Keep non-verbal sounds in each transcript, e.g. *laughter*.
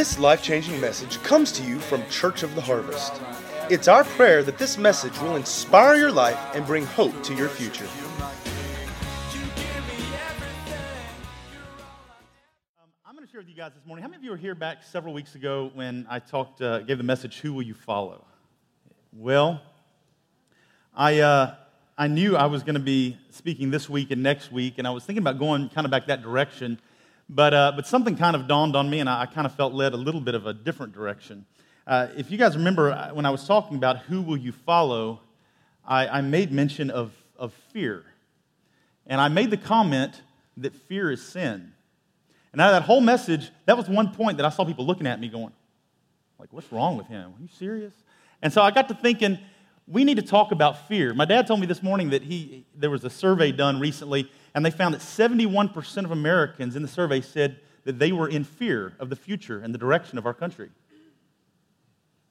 This life changing message comes to you from Church of the Harvest. It's our prayer that this message will inspire your life and bring hope to your future. Um, I'm going to share with you guys this morning. How many of you were here back several weeks ago when I talked, uh, gave the message, "Who will you follow?" Well, I uh, I knew I was going to be speaking this week and next week, and I was thinking about going kind of back that direction. But, uh, but something kind of dawned on me, and I, I, kind of felt led a little bit of a different direction. Uh, if you guys remember, uh, when I was talking about who will you follow, I, I made mention of, of fear. And I made the comment that fear is sin. And out of that whole message, that was one point that I saw people looking at me going, like, what's wrong with him? Are you serious? And so I got to thinking, we need to talk about fear. My dad told me this morning that he, there was a survey done recently, and they found that 71% of Americans in the survey said that they were in fear of the future and the direction of our country.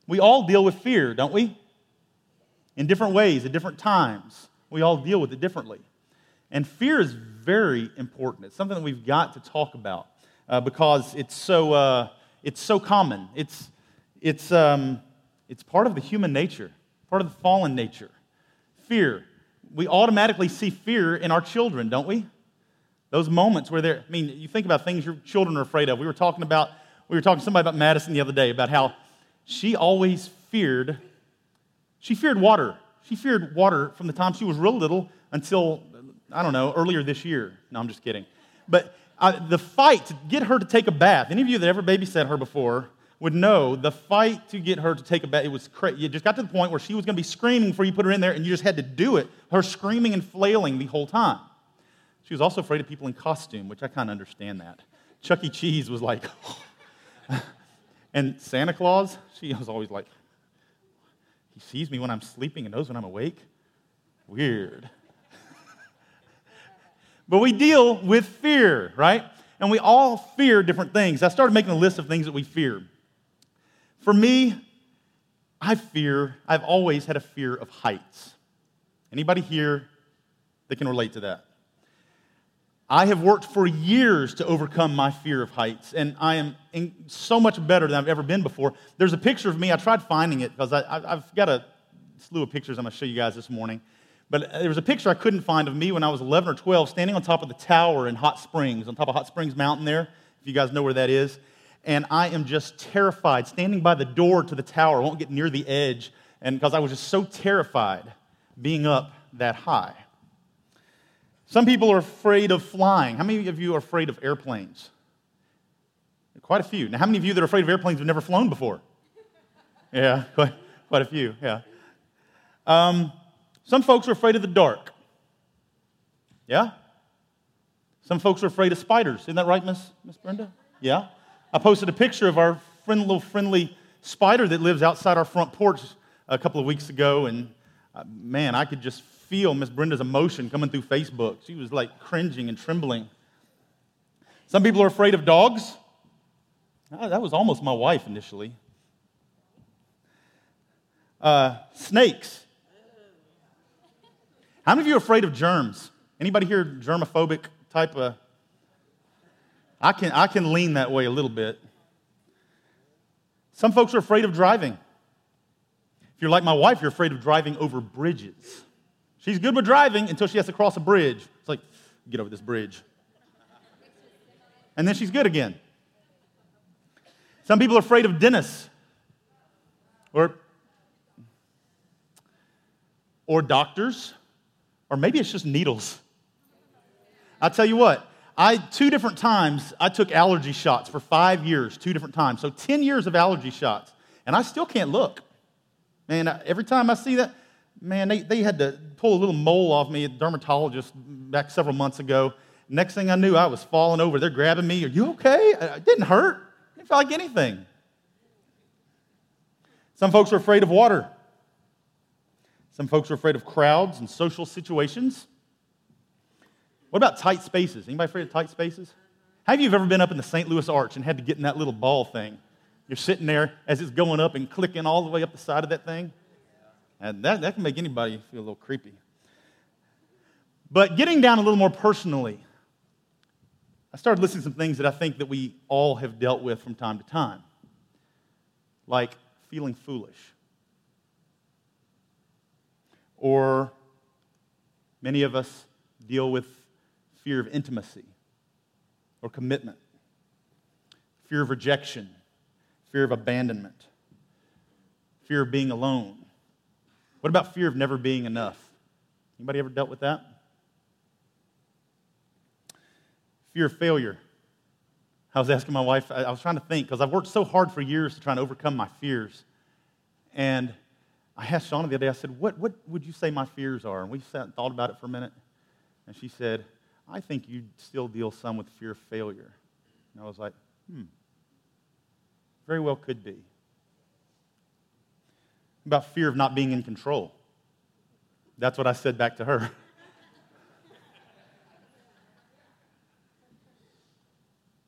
We all deal with fear, don't we? In different ways, at different times. We all deal with it differently. And fear is very important. It's something that we've got to talk about uh, because it's so, uh, it's so common. It's, it's, um, it's part of the human nature, part of the fallen nature. Fear we automatically see fear in our children, don't we? Those moments where they're, I mean, you think about things your children are afraid of. We were talking about, we were talking to somebody about Madison the other day about how she always feared, she feared water. She feared water from the time she was real little until, I don't know, earlier this year. No, I'm just kidding. But uh, the fight to get her to take a bath, any of you that ever babysat her before, would know the fight to get her to take a bath, it was crazy. It just got to the point where she was going to be screaming before you put her in there, and you just had to do it. Her screaming and flailing the whole time. She was also afraid of people in costume, which I kind of understand that. Chuck E. Cheese was like, *laughs* and Santa Claus, she was always like, he sees me when I'm sleeping and knows when I'm awake. Weird. *laughs* but we deal with fear, right? And we all fear different things. I started making a list of things that we fear. For me, I fear, I've always had a fear of heights. Anybody here that can relate to that? I have worked for years to overcome my fear of heights, and I am so much better than I've ever been before. There's a picture of me. I tried finding it because I, have got a slew of pictures I'm going to show you guys this morning. But uh, there was a picture I couldn't find of me when I was 11 or 12 standing on top of the tower in Hot Springs, on top of Hot Springs Mountain there, if you guys know where that is and I am just terrified, standing by the door to the tower. I won't get near the edge, and because I was just so terrified being up that high. Some people are afraid of flying. How many of you are afraid of airplanes? Quite a few. Now, how many of you that are afraid of airplanes have never flown before? Yeah, *laughs* quite, quite a few, yeah. Um, some folks are afraid of the dark. Yeah? Some folks are afraid of spiders. Isn't that right, Miss, Miss Brenda? Yeah? I posted a picture of our friend, little friendly spider that lives outside our front porch a couple of weeks ago, and uh, man, I could just feel Miss Brenda's emotion coming through Facebook. She was like cringing and trembling. Some people are afraid of dogs. Ah, that was almost my wife initially. Uh, snakes. How many of you are afraid of germs? Anybody here germophobic type of I can, I can lean that way a little bit. Some folks are afraid of driving. If you're like my wife, you're afraid of driving over bridges. She's good with driving until she has to cross a bridge. It's like, get over this bridge. And then she's good again. Some people are afraid of dentists or, or doctors, or maybe it's just needles. I'll tell you what, I, two different times, I took allergy shots for five years, two different times. So 10 years of allergy shots. And I still can't look. Man, every time I see that, man, they, they had to pull a little mole off me, a dermatologist back several months ago. Next thing I knew, I was falling over. They're grabbing me. Are you okay? It didn't hurt. It didn't feel like anything. Some folks are afraid of water. Some folks are afraid of crowds and social situations. What about tight spaces? Anybody afraid of tight spaces? Have you ever been up in the St. Louis Arch and had to get in that little ball thing? You're sitting there as it's going up and clicking all the way up the side of that thing. And that, that can make anybody feel a little creepy. But getting down a little more personally, I started listing some things that I think that we all have dealt with from time to time. like feeling foolish. Or many of us deal with fear of intimacy or commitment, fear of rejection, fear of abandonment, fear of being alone. What about fear of never being enough? Anybody ever dealt with that? Fear of failure. I was asking my wife, I was trying to think, because I've worked so hard for years to try and overcome my fears. And I asked Shauna the other day, I said, what, what would you say my fears are? And we sat and thought about it for a minute. And she said, I think you still deal some with fear of failure. And I was like, hmm, very well could be. About fear of not being in control. That's what I said back to her. *laughs*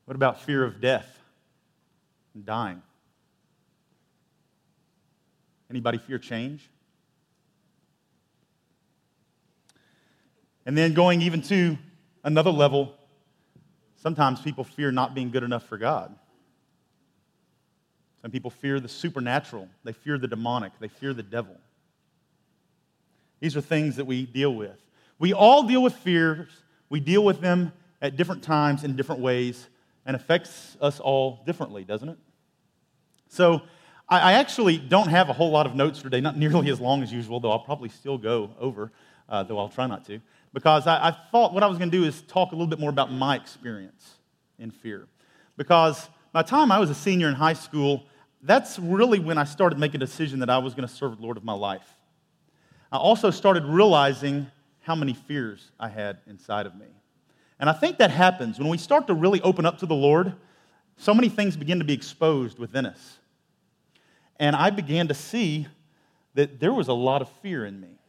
what about fear of death and dying? Anybody fear change? And then going even to another level, sometimes people fear not being good enough for God. Some people fear the supernatural, they fear the demonic, they fear the devil. These are things that we deal with. We all deal with fears, we deal with them at different times in different ways, and affects us all differently, doesn't it? So, I actually don't have a whole lot of notes today, not nearly as long as usual, though I'll probably still go over, uh, though I'll try not to because I, I thought what I was going to do is talk a little bit more about my experience in fear. Because by the time I was a senior in high school, that's really when I started making a decision that I was going to serve the Lord of my life. I also started realizing how many fears I had inside of me. And I think that happens when we start to really open up to the Lord, so many things begin to be exposed within us. And I began to see that there was a lot of fear in me.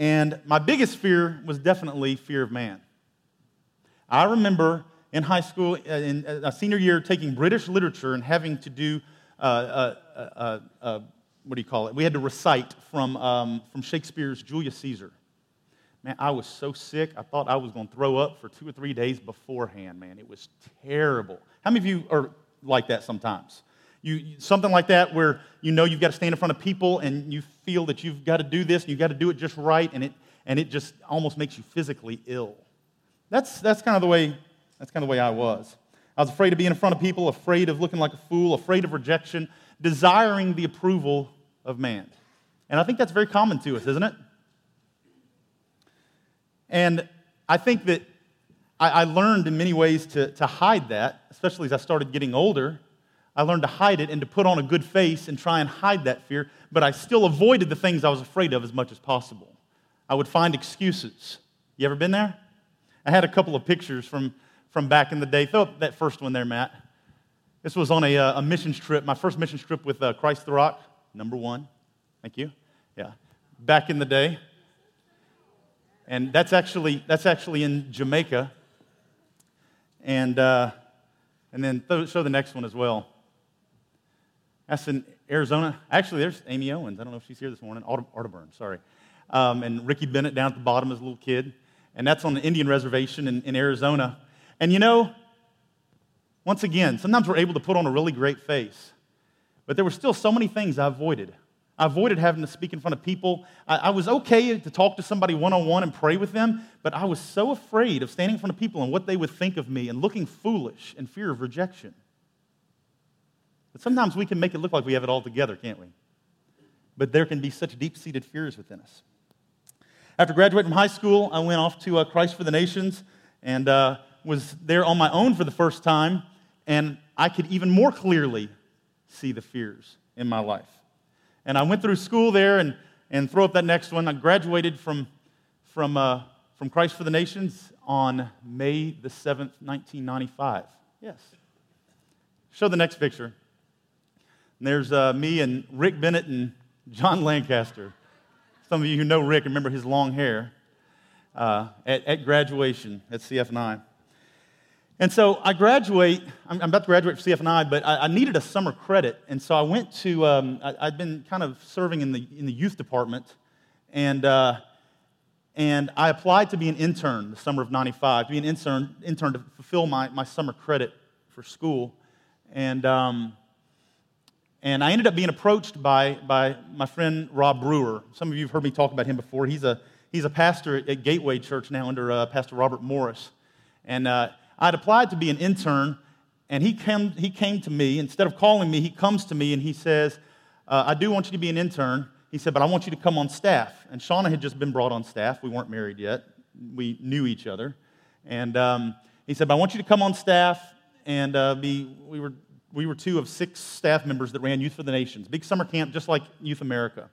And my biggest fear was definitely fear of man. I remember in high school, uh, in uh, a senior year, taking British literature and having to do, uh, uh, uh, uh, what do you call it? We had to recite from, um, from Shakespeare's Julius Caesar. Man, I was so sick, I thought I was going to throw up for two or three days beforehand, man. It was terrible. How many of you are like that sometimes? You, something like that where you know you've got to stand in front of people and you feel that you've got to do this and you've got to do it just right and it, and it just almost makes you physically ill. That's, that's, kind of the way, that's kind of the way I was. I was afraid of being in front of people, afraid of looking like a fool, afraid of rejection, desiring the approval of man. And I think that's very common to us, isn't it? And I think that I, I learned in many ways to, to hide that, especially as I started getting older I learned to hide it and to put on a good face and try and hide that fear, but I still avoided the things I was afraid of as much as possible. I would find excuses. You ever been there? I had a couple of pictures from, from back in the day. Throw up that first one there, Matt. This was on a, uh, a missions trip, my first missions trip with uh, Christ the Rock, number one. Thank you. Yeah. Back in the day. And that's actually, that's actually in Jamaica. And, uh, and then th- show the next one as well. That's in Arizona. Actually, there's Amy Owens. I don't know if she's here this morning. Arterburn, sorry. Um, and Ricky Bennett down at the bottom as a little kid. And that's on the Indian reservation in, in Arizona. And you know, once again, sometimes we're able to put on a really great face. But there were still so many things I avoided. I avoided having to speak in front of people. I, I was okay to talk to somebody one on one and pray with them, but I was so afraid of standing in front of people and what they would think of me and looking foolish and fear of rejection. But sometimes we can make it look like we have it all together, can't we? But there can be such deep seated fears within us. After graduating from high school, I went off to uh, Christ for the Nations and uh, was there on my own for the first time, and I could even more clearly see the fears in my life. And I went through school there and, and throw up that next one. I graduated from, from, uh, from Christ for the Nations on May the 7th, 1995. Yes. Show the next picture. And there's uh, me and Rick Bennett and John Lancaster. Some of you who know Rick remember his long hair uh, at, at, graduation at CFNI. And so I graduate, I'm, about to graduate from CFNI, but I, I, needed a summer credit. And so I went to, um, I, had been kind of serving in the, in the youth department, and, uh, and I applied to be an intern the summer of 95, to be an intern, intern to fulfill my, my summer credit for school. And um, And I ended up being approached by, by my friend Rob Brewer. Some of you have heard me talk about him before. He's a, he's a pastor at Gateway Church now under uh, Pastor Robert Morris. And uh, I'd applied to be an intern, and he came, he came to me. Instead of calling me, he comes to me and he says, uh, I do want you to be an intern. He said, but I want you to come on staff. And Shauna had just been brought on staff. We weren't married yet, we knew each other. And um, he said, but I want you to come on staff and uh, be, we were, we were two of six staff members that ran Youth for the Nations, big summer camp just like Youth America.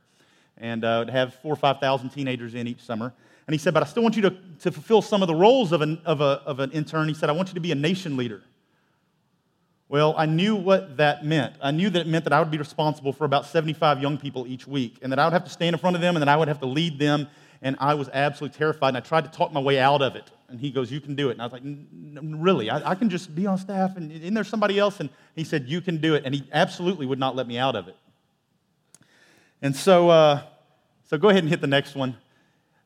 And uh, would have four or 5,000 teenagers in each summer. And he said, but I still want you to, to fulfill some of the roles of an, of, a, of an intern. He said, I want you to be a nation leader. Well, I knew what that meant. I knew that it meant that I would be responsible for about 75 young people each week, and that I would have to stand in front of them, and that I would have to lead them. And I was absolutely terrified, and I tried to talk my way out of it. And he goes, You can do it. And I was like, Really? I, I can just be on staff, and isn't there somebody else? And he said, You can do it. And he absolutely would not let me out of it. And so, uh, so go ahead and hit the next one.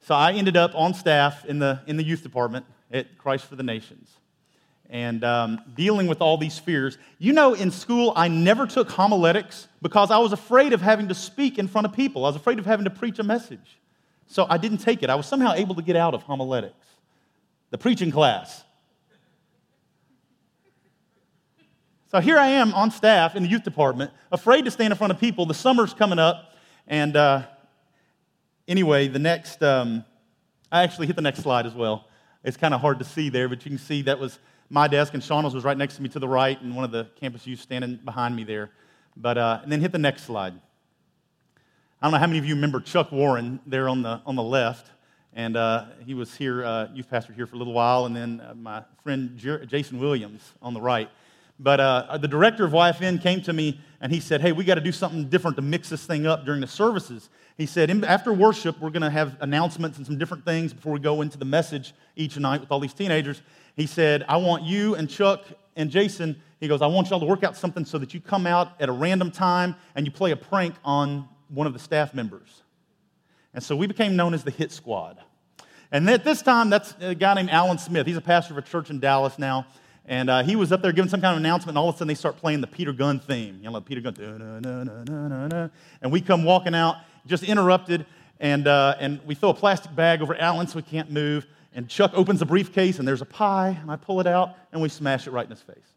So I ended up on staff in the, in the youth department at Christ for the Nations and um, dealing with all these fears. You know, in school, I never took homiletics because I was afraid of having to speak in front of people. I was afraid of having to preach a message. So I didn't take it. I was somehow able to get out of homiletics, the preaching class. So here I am on staff in the youth department, afraid to stand in front of people. The summer's coming up. And uh, anyway, the next, um, I actually hit the next slide as well. It's kind of hard to see there, but you can see that was my desk, and Shauna's was right next to me to the right, and one of the campus youth standing behind me there. But uh, and then hit the next slide. I don't know how many of you remember Chuck Warren there on the on the left, and uh, he was here, uh, youth pastor here for a little while, and then uh, my friend Jer- Jason Williams on the right. But uh, the director of YFN came to me and he said, Hey, we got to do something different to mix this thing up during the services. He said, After worship, we're going to have announcements and some different things before we go into the message each night with all these teenagers. He said, I want you and Chuck and Jason, he goes, I want y'all to work out something so that you come out at a random time and you play a prank on one of the staff members. And so we became known as the Hit Squad. And at this time, that's a guy named Alan Smith. He's a pastor of a church in Dallas now. And uh, he was up there giving some kind of announcement, and all of a sudden they start playing the Peter Gunn theme. You know, Peter Gunn. And we come walking out, just interrupted, and, uh, and we throw a plastic bag over Alan so he can't move. And Chuck opens a briefcase and there's a pie, and I pull it out and we smash it right in his face.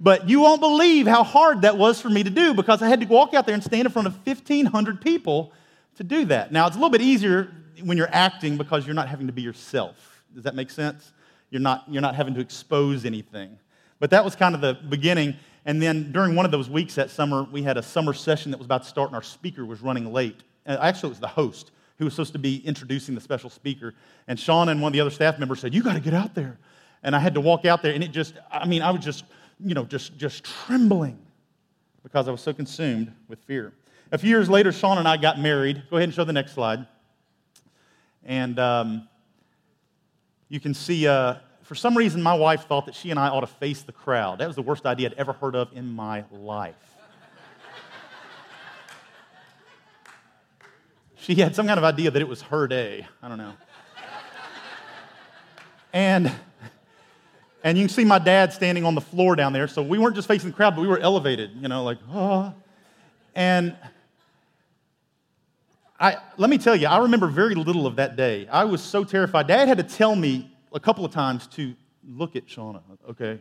But you won't believe how hard that was for me to do because I had to walk out there and stand in front of 1,500 people to do that. Now, it's a little bit easier when you're acting because you're not having to be yourself. Does that make sense? You're not, you're not having to expose anything. But that was kind of the beginning. And then during one of those weeks that summer, we had a summer session that was about to start, and our speaker was running late. Uh, actually, it was the host who was supposed to be introducing the special speaker. And Shauna and one of the other staff members said, You got to get out there. And I had to walk out there, and it just, I mean, I was just, you know, just, just trembling because I was so consumed with fear. A few years later, Shauna and I got married. Go ahead and show the next slide. And um, you can see, uh, for some reason, my wife thought that she and I ought to face the crowd. That was the worst idea I'd ever heard of in my life. *laughs* She had some kind of idea that it was her day. I don't know. And, and you can see my dad standing on the floor down there. So we weren't just facing the crowd, but we were elevated, you know, like, oh. And I, let me tell you, I remember very little of that day. I was so terrified. Dad had to tell me a couple of times to look at Shauna, okay?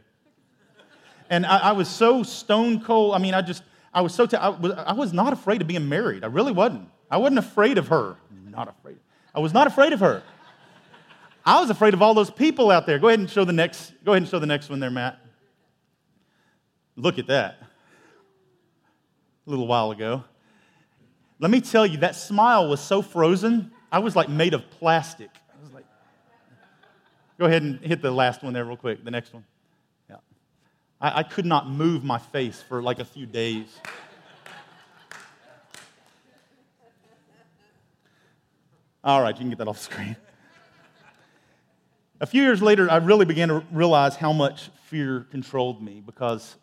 And I, I was so stone cold. I mean, I just, I was so, I, was, I was not afraid of being married. I really wasn't. I wasn't afraid of her. Not afraid. I was not afraid of her. I was afraid of all those people out there. Go ahead and show the next, go ahead and show the next one there, Matt. Look at that. A little while ago. Let me tell you, that smile was so frozen, I was like made of plastic. I was like, go ahead and hit the last one there real quick, the next one. Yeah. I, I could not move my face for like a few days. All right, you can get that off the screen. A few years later, I really began to realize how much fear controlled me because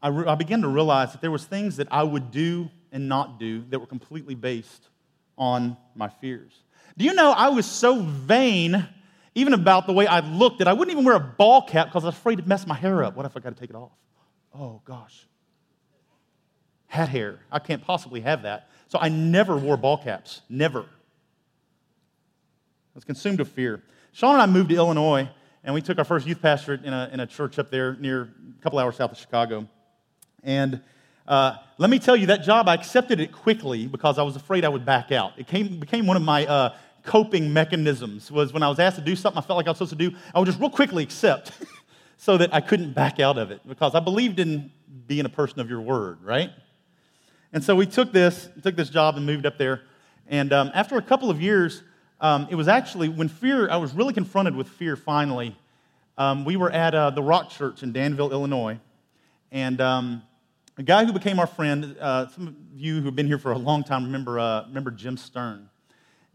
I, re- I, began to realize that there was things that I would do and not do that were completely based on my fears. Do you know I was so vain, even about the way I looked, that I wouldn't even wear a ball cap because I was afraid to mess my hair up. What if I got to take it off? Oh, gosh. Hat hair. I can't possibly have that. So I never wore ball caps. Never. Was consumed with fear. Shauna and I moved to Illinois, and we took our first youth pastorate in a, in a church up there near a couple hours south of Chicago. And uh, let me tell you, that job, I accepted it quickly because I was afraid I would back out. It came, became one of my uh, coping mechanisms, was when I was asked to do something I felt like I was supposed to do, I would just real quickly accept *laughs* so that I couldn't back out of it because I believed in being a person of your word, right? And so we took this, took this job and moved up there. And um, after a couple of years, um, it was actually when fear, I was really confronted with fear finally. Um, we were at uh, the Rock Church in Danville, Illinois. And um, a guy who became our friend, uh, some of you who have been here for a long time remember, uh, remember Jim Stern.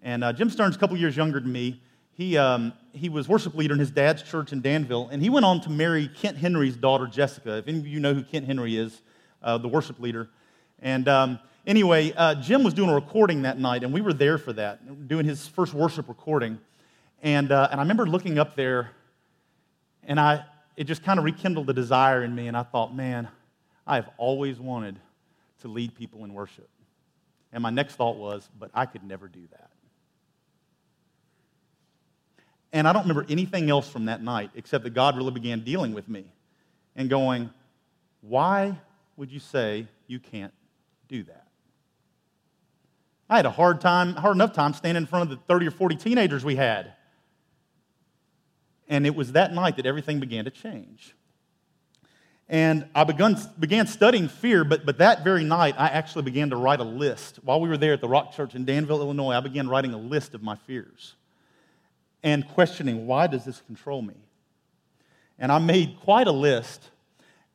And uh, Jim Stern's a couple years younger than me. He, um, he was worship leader in his dad's church in Danville, and he went on to marry Kent Henry's daughter, Jessica. If any of you know who Kent Henry is, uh, the worship leader. And um, anyway, uh, Jim was doing a recording that night, and we were there for that, doing his first worship recording. And, uh, and I remember looking up there, and I, it just kind of rekindled the desire in me, and I thought, man, I have always wanted to lead people in worship. And my next thought was, but I could never do that. And I don't remember anything else from that night except that God really began dealing with me and going, why would you say you can't do that. I had a hard time, hard enough time standing in front of the 30 or 40 teenagers we had. And it was that night that everything began to change. And I begun, began studying fear, but, but that very night, I actually began to write a list. While we were there at the Rock Church in Danville, Illinois, I began writing a list of my fears and questioning why does this control me? And I made quite a list.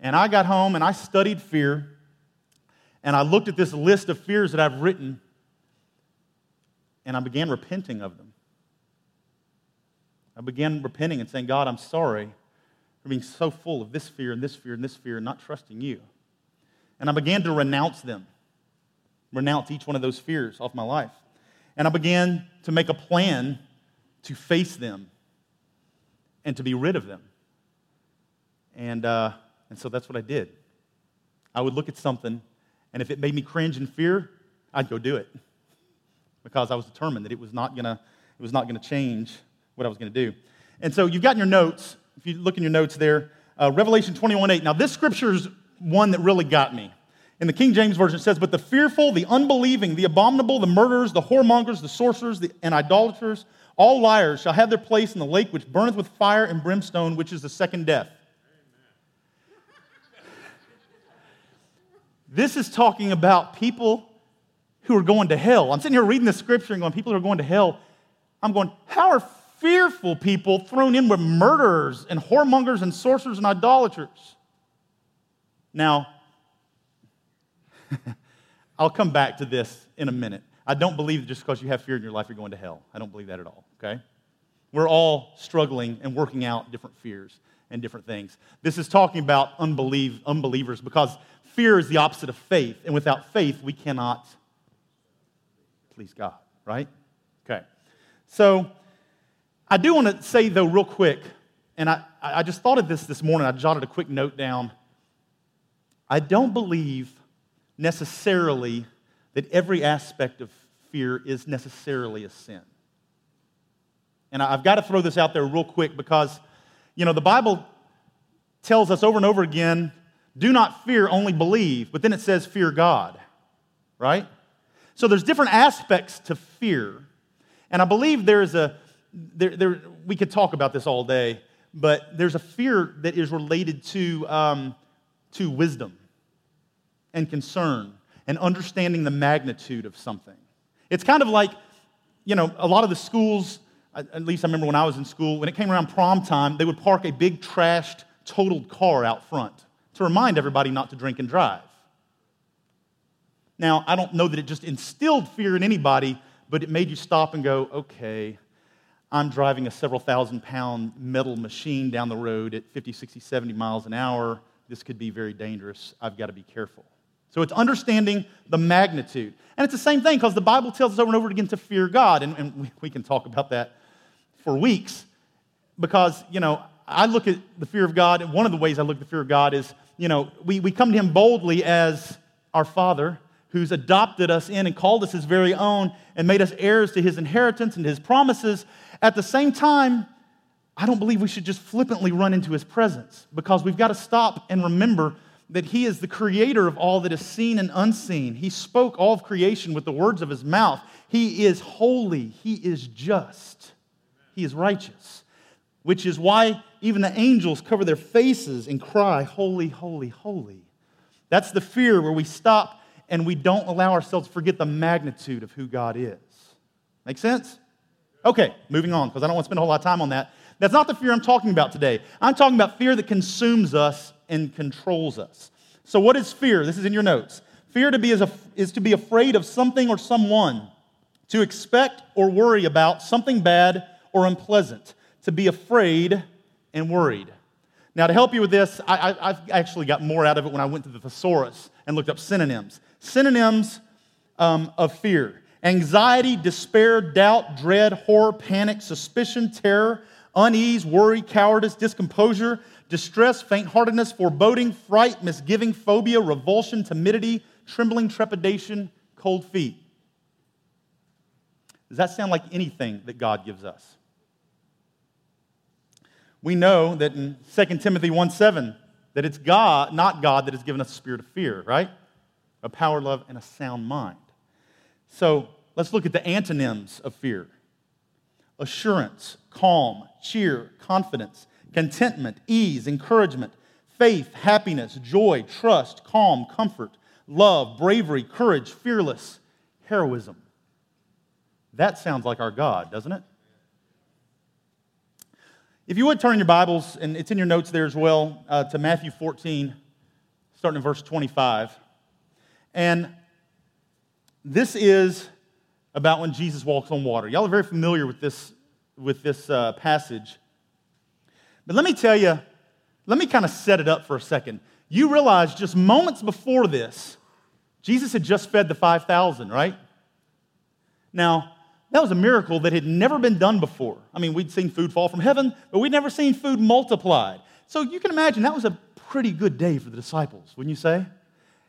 And I got home and I studied fear and I looked at this list of fears that I've written, and I began repenting of them. I began repenting and saying, God, I'm sorry for being so full of this fear and this fear and this fear and not trusting you. And I began to renounce them, renounce each one of those fears off my life. And I began to make a plan to face them and to be rid of them. And, uh, and so that's what I did. I would look at something and if it made me cringe and fear, I'd go do it because I was determined that it was not gonna, it was not gonna change what I was gonna do. And so you've got in your notes, if you look in your notes there, uh, Revelation 21 8. Now, this scripture is one that really got me. In the King James Version, it says, But the fearful, the unbelieving, the abominable, the murderers, the whoremongers, the sorcerers, the, and idolaters, all liars shall have their place in the lake which burneth with fire and brimstone, which is the second death. This is talking about people who are going to hell. I'm sitting here reading the scripture and going, people who are going to hell. I'm going, how are fearful people thrown in with murderers and whoremongers and sorcerers and idolaters? Now, *laughs* I'll come back to this in a minute. I don't believe that just because you have fear in your life, you're going to hell. I don't believe that at all, okay? We're all struggling and working out different fears and different things. This is talking about unbelief, unbelievers because fear is the opposite of faith. And without faith, we cannot please God, right? Okay. So I do want to say, though, real quick, and I, I just thought of this this morning. I jotted a quick note down. I don't believe necessarily that every aspect of fear is necessarily a sin. And I've got to throw this out there real quick because, you know, the Bible tells us over and over again do not fear, only believe. But then it says, fear God, right? So there's different aspects to fear. And I believe there's a, there, there, we could talk about this all day, but there's a fear that is related to, um, to wisdom and concern and understanding the magnitude of something. It's kind of like, you know, a lot of the schools, at least I remember when I was in school, when it came around prom time, they would park a big trashed, totaled car out front to remind everybody not to drink and drive. Now, I don't know that it just instilled fear in anybody, but it made you stop and go, okay, I'm driving a several thousand pound metal machine down the road at 50, 60, 70 miles an hour. This could be very dangerous. I've got to be careful. So it's understanding the magnitude. And it's the same thing because the Bible tells us over and over again to fear God. And, and we can talk about that for weeks because, you know, I look at the fear of God, and one of the ways I look at the fear of God is you know, we, we come to him boldly as our Father who's adopted us in and called us his very own and made us heirs to his inheritance and his promises. At the same time, I don't believe we should just flippantly run into his presence because we've got to stop and remember that he is the creator of all that is seen and unseen. He spoke all of creation with the words of his mouth. He is holy, he is just, he is righteous, which is why even the angels cover their faces and cry, Holy, holy, holy. That's the fear where we stop and we don't allow ourselves to forget the magnitude of who God is. Make sense? Okay, moving on, because I don't want to spend a whole lot of time on that. That's not the fear I'm talking about today. I'm talking about fear that consumes us and controls us. So, what is fear? This is in your notes. Fear to be is, a, is to be afraid of something or someone, to expect or worry about something bad or unpleasant, to be afraid and worried. Now, to help you with this, I, I actually got more out of it when I went to the thesaurus and looked up synonyms. Synonyms um, of fear anxiety, despair, doubt, dread, horror, panic, suspicion, terror, unease, worry, cowardice, discomposure, distress, faint heartedness, foreboding, fright, misgiving, phobia, revulsion, timidity, trembling, trepidation, cold feet. Does that sound like anything that God gives us? We know that in 2 Timothy 1 7, that it's God, not God, that has given us a spirit of fear, right? A power, love, and a sound mind. So let's look at the antonyms of fear assurance, calm, cheer, confidence, contentment, ease, encouragement, faith, happiness, joy, trust, calm, comfort, love, bravery, courage, fearless, heroism. That sounds like our God, doesn't it? If you would turn your Bibles, and it's in your notes there as well, uh, to Matthew 14, starting in verse 25. And this is about when Jesus walks on water. Y'all are very familiar with this, with this uh, passage. But let me tell you, let me kind of set it up for a second. You realize just moments before this, Jesus had just fed the 5,000, right? Now, that was a miracle that had never been done before. I mean, we'd seen food fall from heaven, but we'd never seen food multiplied. So you can imagine that was a pretty good day for the disciples, wouldn't you say?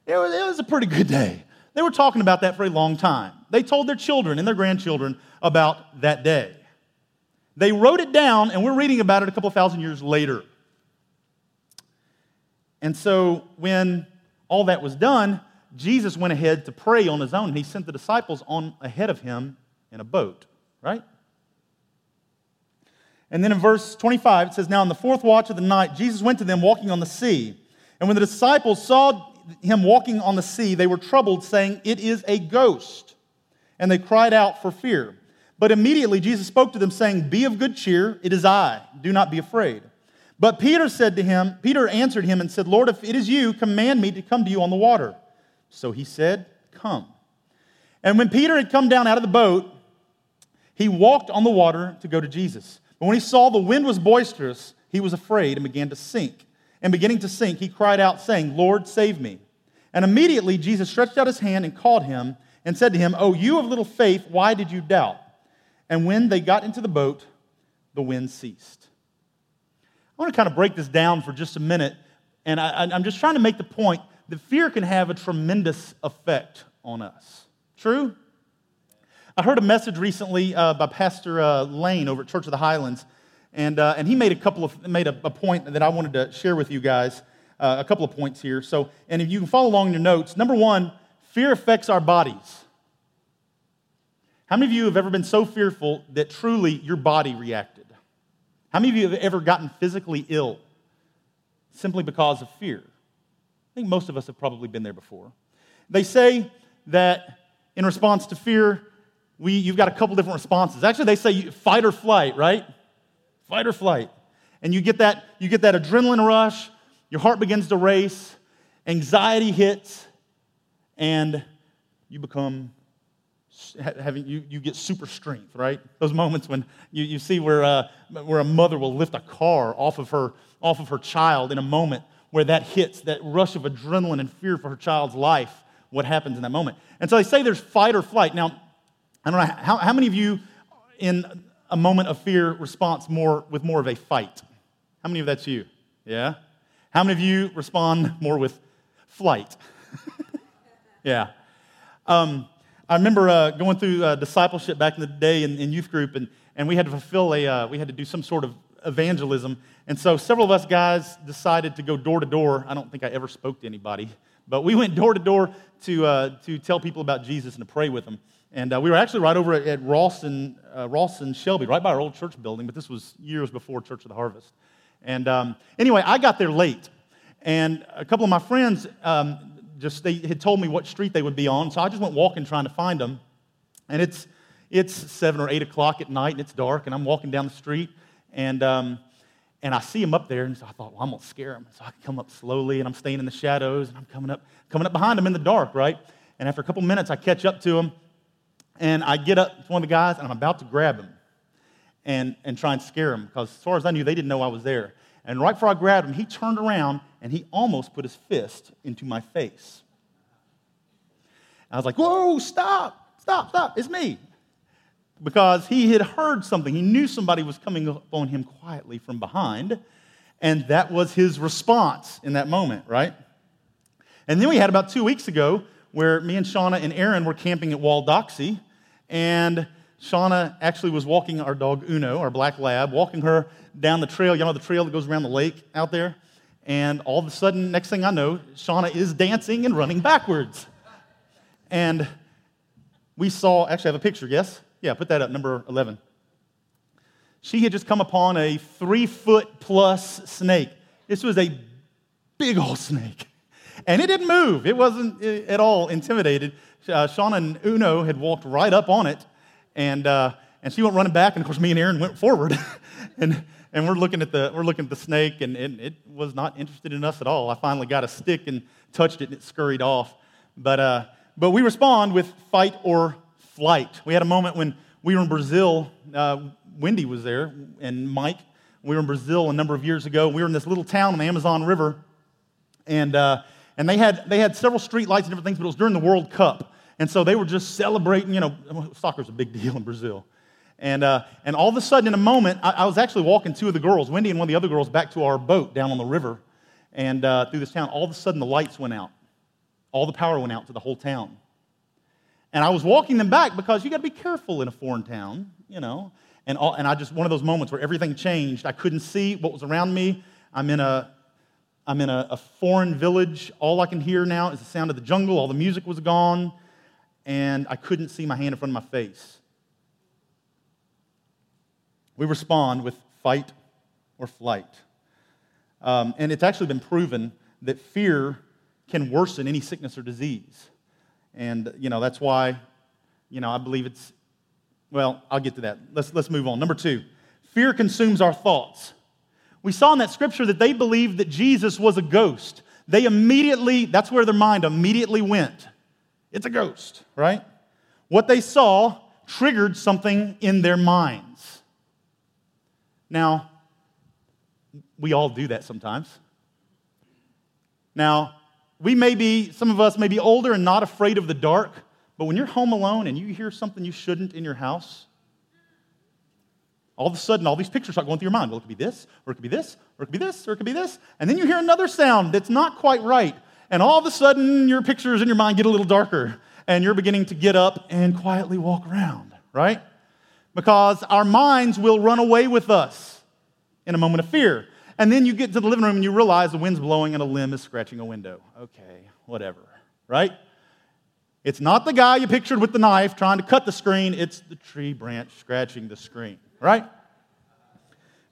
It was, it was a pretty good day. They were talking about that for a long time. They told their children and their grandchildren about that day. They wrote it down, and we're reading about it a couple thousand years later. And so when all that was done, Jesus went ahead to pray on his own, and he sent the disciples on ahead of him in a boat, right? And then in verse 25, it says, Now in the fourth watch of the night, Jesus went to them walking on the sea. And when the disciples saw him walking on the sea, they were troubled, saying, It is a ghost. And they cried out for fear. But immediately Jesus spoke to them, saying, Be of good cheer, it is I, do not be afraid. But Peter said to him, Peter answered him and said, Lord, if it is you, command me to come to you on the water. So he said, Come. And when Peter had come down out of the boat, he walked on the water to go to Jesus. But when he saw the wind was boisterous, he was afraid and began to sink. And beginning to sink, he cried out, saying, Lord, save me. And immediately Jesus stretched out his hand and called him and said to him, Oh, you of little faith, why did you doubt? And when they got into the boat, the wind ceased. I want to kind of break this down for just a minute. And I, am just trying to make the point that fear can have a tremendous effect on us. True? I heard a message recently uh, by Pastor uh, Lane over at Church of the Highlands. And, uh, and he made a couple of made a, a, point that I wanted to share with you guys. Uh, a couple of points here. So, and if you can follow along in your notes, number one, fear affects our bodies. How many of you have ever been so fearful that truly your body reacted? How many of you have ever gotten physically ill simply because of fear? I think most of us have probably been there before. They say that in response to fear, we, you've got a couple different responses. Actually, they say fight or flight, right? Fight or flight. And you get that, you get that adrenaline rush, your heart begins to race, anxiety hits, and you become having you, you get super strength, right? Those moments when you, you see where, uh, where a mother will lift a car off of her off of her child in a moment where that hits that rush of adrenaline and fear for her child's life. What happens in that moment? And so they say there's fight or flight. Now, I don't know how, how many of you in a moment of fear response more with more of a fight. How many of that's you? Yeah. How many of you respond more with flight? *laughs* Yeah. Um, I remember uh, going through uh, discipleship back in the day in, in, youth group, and, and we had to fulfill a, uh, we had to do some sort of evangelism. And so several of us guys decided to go door to door. I don't think I ever spoke to anybody, but we went door to door to, uh, to tell people about Jesus and to pray with them. And uh, we were actually right over at and, uh, and Shelby, right by our old church building, but this was years before Church of the Harvest. And um, anyway, I got there late. And a couple of my friends um, just they had told me what street they would be on, so I just went walking trying to find them. And it's it's seven or eight o'clock at night, and it's dark, and I'm walking down the street, and um, and I see them up there, and so I thought, well, I'm gonna scare them. So I come up slowly, and I'm staying in the shadows, and I'm coming up coming up behind them in the dark, right? And after a couple minutes, I catch up to them, and I get up to one of the guys, and I'm about to grab him and, and try and scare him because, as far as I knew, they didn't know I was there. And right before I grabbed him, he turned around and he almost put his fist into my face. I was like, Whoa, stop, stop, stop, it's me. Because he had heard something. He knew somebody was coming up on him quietly from behind. And that was his response in that moment, right? And then we had about two weeks ago where me and Shauna and Aaron were camping at Waldoxie, and Shauna actually was walking our dog Uno, our black lab, walking her down the trail. You know the trail that goes around the lake out there? And all of a sudden, next thing I know, Shauna is dancing and running backwards. And we saw, actually, I have a picture, yes? Yeah, put that up, number 11. She had just come upon a three foot plus snake. This was a big old snake. And it didn't move, it wasn't at all intimidated. Uh, Shauna and Uno had walked right up on it and, uh, and she went running back, and of course, me and Aaron went forward. *laughs* and, and we're looking at the, we're looking at the snake, and it, it, was not interested in us at all. I finally got a stick and touched it, and it scurried off. But, uh, but we respond with fight or flight. We had a moment when we were in Brazil. Uh, Wendy was there, and Mike. We were in Brazil a number of years ago. We were in this little town on the Amazon River, and, uh, and they, had, they had several street lights and different things, but it was during the World Cup. And so they were just celebrating, you know, soccer's a big *laughs* deal in Brazil. And, uh, and all of a sudden, in a moment, I, I, was actually walking two of the girls, Wendy and one of the other girls, back to our boat down on the river and uh, through this town. All of a sudden, the lights went out. All the power went out to the whole town. And I was walking them back because you got to be careful in a foreign town, you know. And, all, and I just, one of those moments where everything changed. I couldn't see what was around me. I'm in a, I'm in a, a foreign village. All I can hear now is the sound of the jungle. All the music was gone and I couldn't see my hand in front of my face. We respond with fight or flight. Um, and it's actually been proven that fear can worsen any sickness or disease. And, you know, that's why, you know, I believe it's, well, I'll get to that. Let's, let's move on. Number two, fear consumes our thoughts. We saw in that scripture that they believed that Jesus was a ghost. They immediately, that's where their mind immediately went. It's a ghost, right? What they saw triggered something in their minds. Now, we all do that sometimes. Now, we may be, some of us may be older and not afraid of the dark, but when you're home alone and you hear something you shouldn't in your house, all of a sudden all these pictures start going through your mind. Well, it could be this, or it could be this, or it could be this, or it could be this. And then you hear another sound that's not quite right and all of a sudden your pictures in your mind get a little darker, and you're beginning to get up and quietly walk around, right? Because our minds will run away with us in a moment of fear. And then you get to the living room and you realize the wind's blowing and a limb is scratching a window. Okay, whatever, right? It's not the guy you pictured with the knife trying to cut the screen, it's the tree branch scratching the screen, right?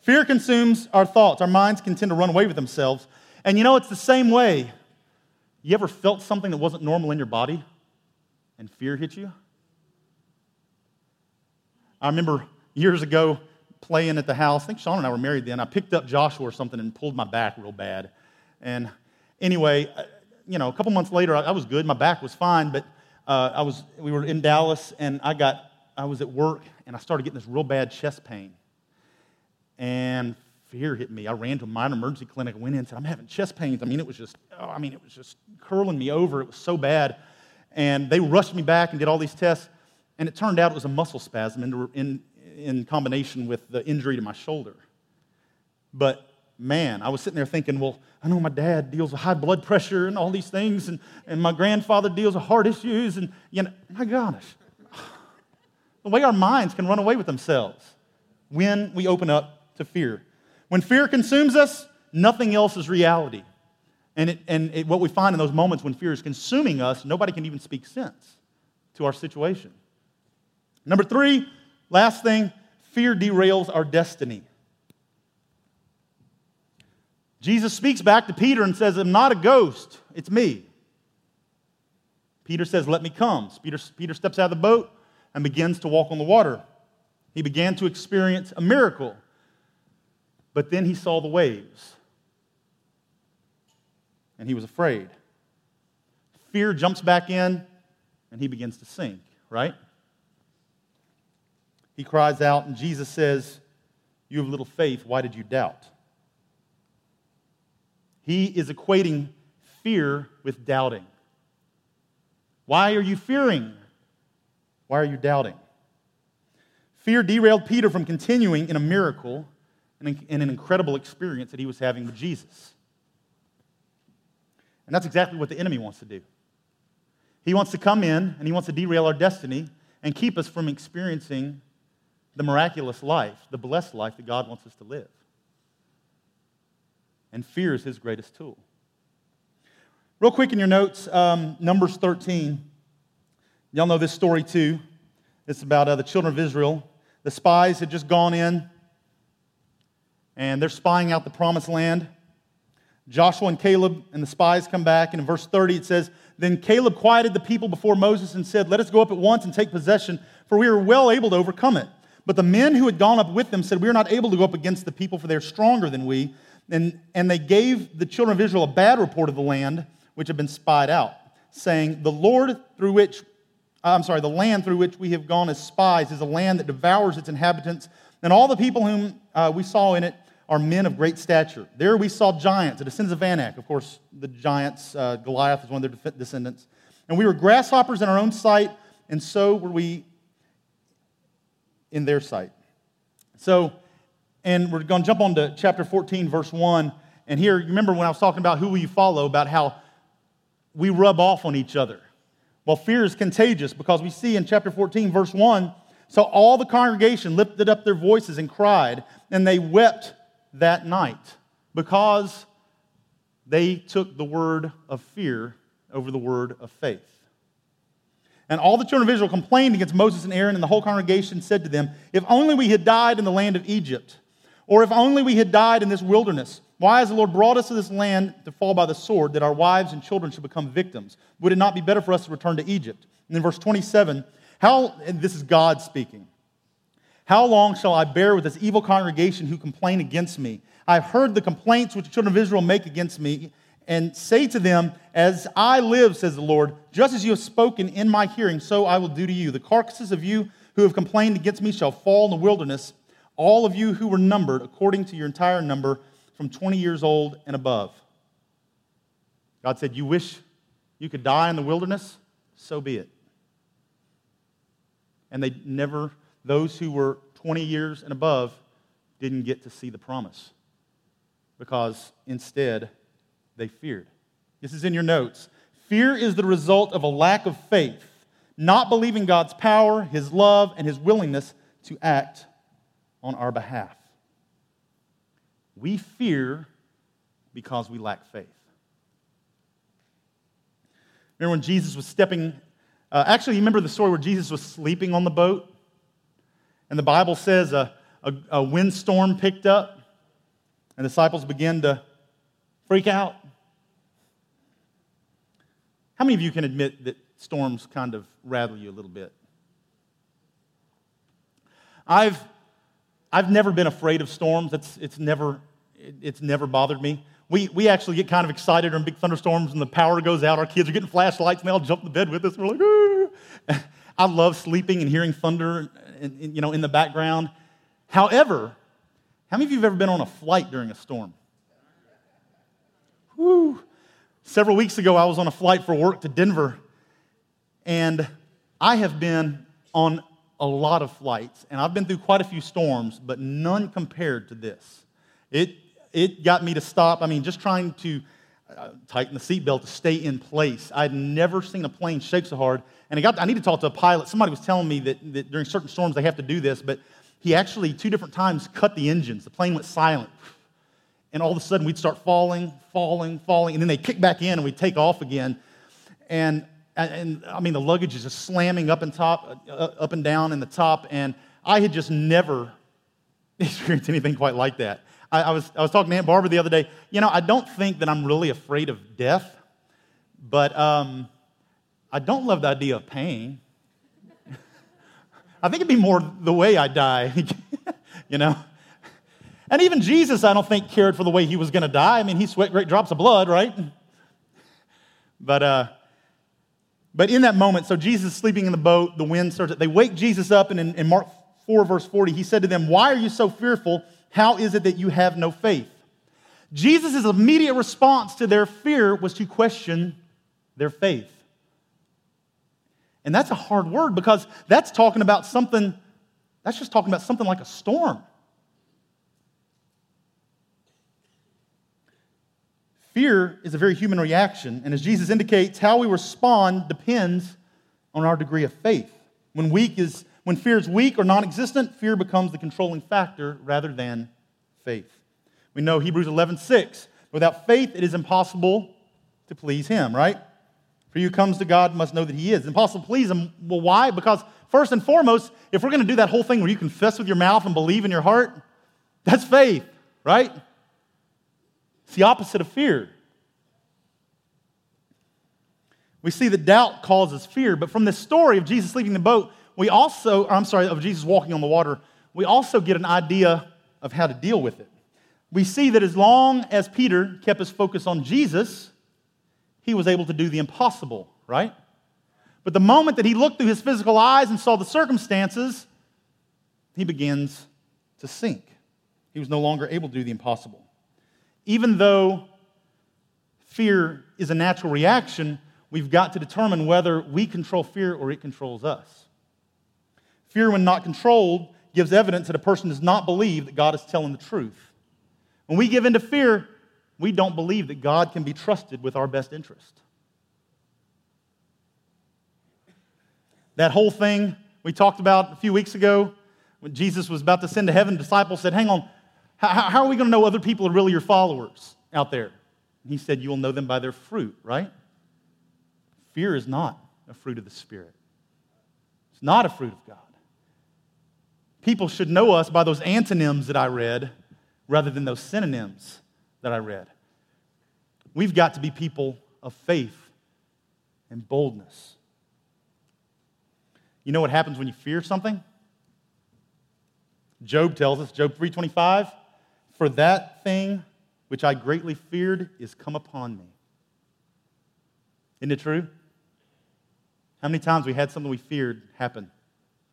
Fear consumes our thoughts. Our minds can tend to run away with themselves. And you know, it's the same way you ever felt something that wasn't normal in your body and fear hit you? I remember years ago playing at the house. I think Shauna and I were married then. I picked up Joshua or something and pulled my back real bad. And anyway, uh, you know, a couple months later, I was good. My back was fine, but uh, I was, we were in Dallas and I got, I was at work and I started getting this real bad chest pain. And fear hit me. I ran to a minor emergency clinic, went in, and said, I'm having chest pains. I mean, it was just, oh, I mean, it was just curling me over. It was so bad. And they rushed me back and did all these tests. And it turned out it was a muscle spasm in, in, in combination with the injury to my shoulder. But man, I was sitting there thinking, well, I know my dad deals with high blood pressure and all these things, and, and my grandfather deals with heart issues, and, you know, my gosh, the way our minds can run away with themselves when we open up to fear. When fear consumes us, nothing else is reality. And, it, and it, what we find in those moments when fear is consuming us, nobody can even speak sense to our situation. Number three, last thing, fear derails our destiny. Jesus speaks back to Peter and says, I'm not a ghost, it's me. Peter says, Let me come. Peter, Peter steps out of the boat and begins to walk on the water. He began to experience a miracle, but then he saw the waves and he was afraid. Fear jumps back in and he begins to sink, right? He cries out, and Jesus says, You have little faith, why did you doubt? He is equating fear with doubting. Why are you fearing? Why are you doubting? Fear derailed Peter from continuing in a miracle and an incredible experience that he was having with Jesus. And that's exactly what the enemy wants to do. He wants to come in and he wants to derail our destiny and keep us from experiencing the miraculous life, the blessed life that God wants us to live and fear is his greatest tool. Real quick in your notes, um, Numbers 13. Y'all know this story too. It's about uh, the children of Israel. The spies had just gone in and they're spying out the promised land. Joshua and Caleb and the spies come back, and in verse 30 it says, Then Caleb quieted the people before Moses and said, Let us go up at once and take possession, for we are well able to overcome it. But the men who had gone up with them said, We are not able to go up against the people, for they are stronger than we. And, and they gave the children of Israel a bad report of the land which had been spied out, saying, The Lord through which, I'm sorry, the land through which we have gone as spies is a land that devours its inhabitants, and all the people whom uh, we saw in it are men of great stature. There we saw giants, the descendants of Anak. Of course, the giants, uh, Goliath is one of their descendants. And we were grasshoppers in our own sight, and so were we in their sight. So, and we're going to jump on to chapter 14, verse 1. And here, remember when I was talking about who will you follow, about how we rub off on each other. Well, fear is contagious because we see in chapter 14, verse 1 so all the congregation lifted up their voices and cried, and they wept that night because they took the word of fear over the word of faith. And all the children of Israel complained against Moses and Aaron, and the whole congregation said to them, If only we had died in the land of Egypt or if only we had died in this wilderness. Why has the Lord brought us to this land to fall by the sword, that our wives and children should become victims? Would it not be better for us to return to Egypt? And in verse 27, how, and this is God speaking, how long shall I bear with this evil congregation who complain against me? I've heard the complaints which the children of Israel make against me, and say to them, As I live, says the Lord, just as you have spoken in my hearing, so I will do to you. The carcasses of you who have complained against me shall fall in the wilderness all of you who were numbered according to your entire number from 20 years old and above. God said, You wish you could die in the wilderness? So be it. And they never, those who were 20 years and above, didn't get to see the promise because instead they feared. This is in your notes. Fear is the result of a lack of faith, not believing God's power, His love, and His willingness to act on our behalf. We fear because we lack faith. Remember when Jesus was stepping, uh, actually, you remember the story where Jesus was sleeping on the boat? And the Bible says a, a, a windstorm picked up, and disciples began to freak out. How many of you can admit that storms kind of rattle you a little bit? I've I've never been afraid of storms. It's, it's, never, it's never bothered me. We, we actually get kind of excited during big thunderstorms and the power goes out. Our kids are getting flashlights and they all jump in the bed with us. We're like, Ooh. *laughs* I love sleeping and hearing thunder you know, in the background. However, how many of you have ever been on a flight during a storm? Whew. Several weeks ago, I was on a flight for work to Denver, and I have been on a lot of flights, and I've been through quite a few storms, but none compared to this. It, it got me to stop. I mean, just trying to uh, tighten the seatbelt to stay in place. I'd never seen a plane shake so hard. And I, got, I need to talk to a pilot. Somebody was telling me that, that during certain storms they have to do this, but he actually, two different times, cut the engines. The plane went silent. And all of a sudden, we'd start falling, falling, falling, and then they kick back in and we'd take off again. And, and, I mean, the luggage is just slamming up and top, uh, up and down in the top. And I had just never *laughs* experienced anything quite like that. I, I, was, I was talking to Aunt Barbara the other day. You know, I don't think that I'm really afraid of death, but um, I don't love the idea of pain. *laughs* I think it'd be more the way I die, *laughs* you know? And even Jesus, I don't think, cared for the way he was going to die. I mean, he sweat great drops of blood, right? *laughs* But, uh, but in that moment, so Jesus is sleeping in the boat, the wind starts, they wake Jesus up, and in, in Mark 4, verse 40, he said to them, Why are you so fearful? How is it that you have no faith? Jesus' immediate response to their fear was to question their faith. And that's a hard word because that's talking about something, that's just talking about something like a storm. Fear is a very human reaction, and as Jesus indicates, how we respond depends on our degree of faith. When weak is when fear is weak or non-existent, fear becomes the controlling factor rather than faith. We know Hebrews 11:6, without faith it is impossible to please him, right? For you comes to God must know that he is. Impossible to please him. Well, why? Because first and foremost, if we're going to do that whole thing where you confess with your mouth and believe in your heart, that's faith, right? It's the opposite of fear. We see that doubt causes fear, but from this story of Jesus leaving the boat, we also, I'm sorry, of Jesus walking on the water, we also get an idea of how to deal with it. We see that as long as Peter kept his focus on Jesus, he was able to do the impossible, right? But the moment that he looked through his physical eyes and saw the circumstances, he begins to sink. He was no longer able to do the impossible even though fear is a natural reaction, we've got to determine whether we control fear or it controls us. Fear, when not controlled, gives evidence that a person does not believe that God is telling the truth. When we give in to fear, we don't believe that God can be trusted with our best interest. That whole thing we talked about a few weeks ago when Jesus was about to send to heaven, the disciples said, Hang on, how, how are we going to know other people are really your followers out there? And he said, You will know them by their fruit, right? Fear is not a fruit of the Spirit, it's not a fruit of God. People should know us by those antonyms that I read rather than those synonyms that I read. We've got to be people of faith and boldness. You know what happens when you fear something? Job tells us, Job 325, for that thing which I greatly feared is come upon me. Isn't it true? How many times we had something we feared happen?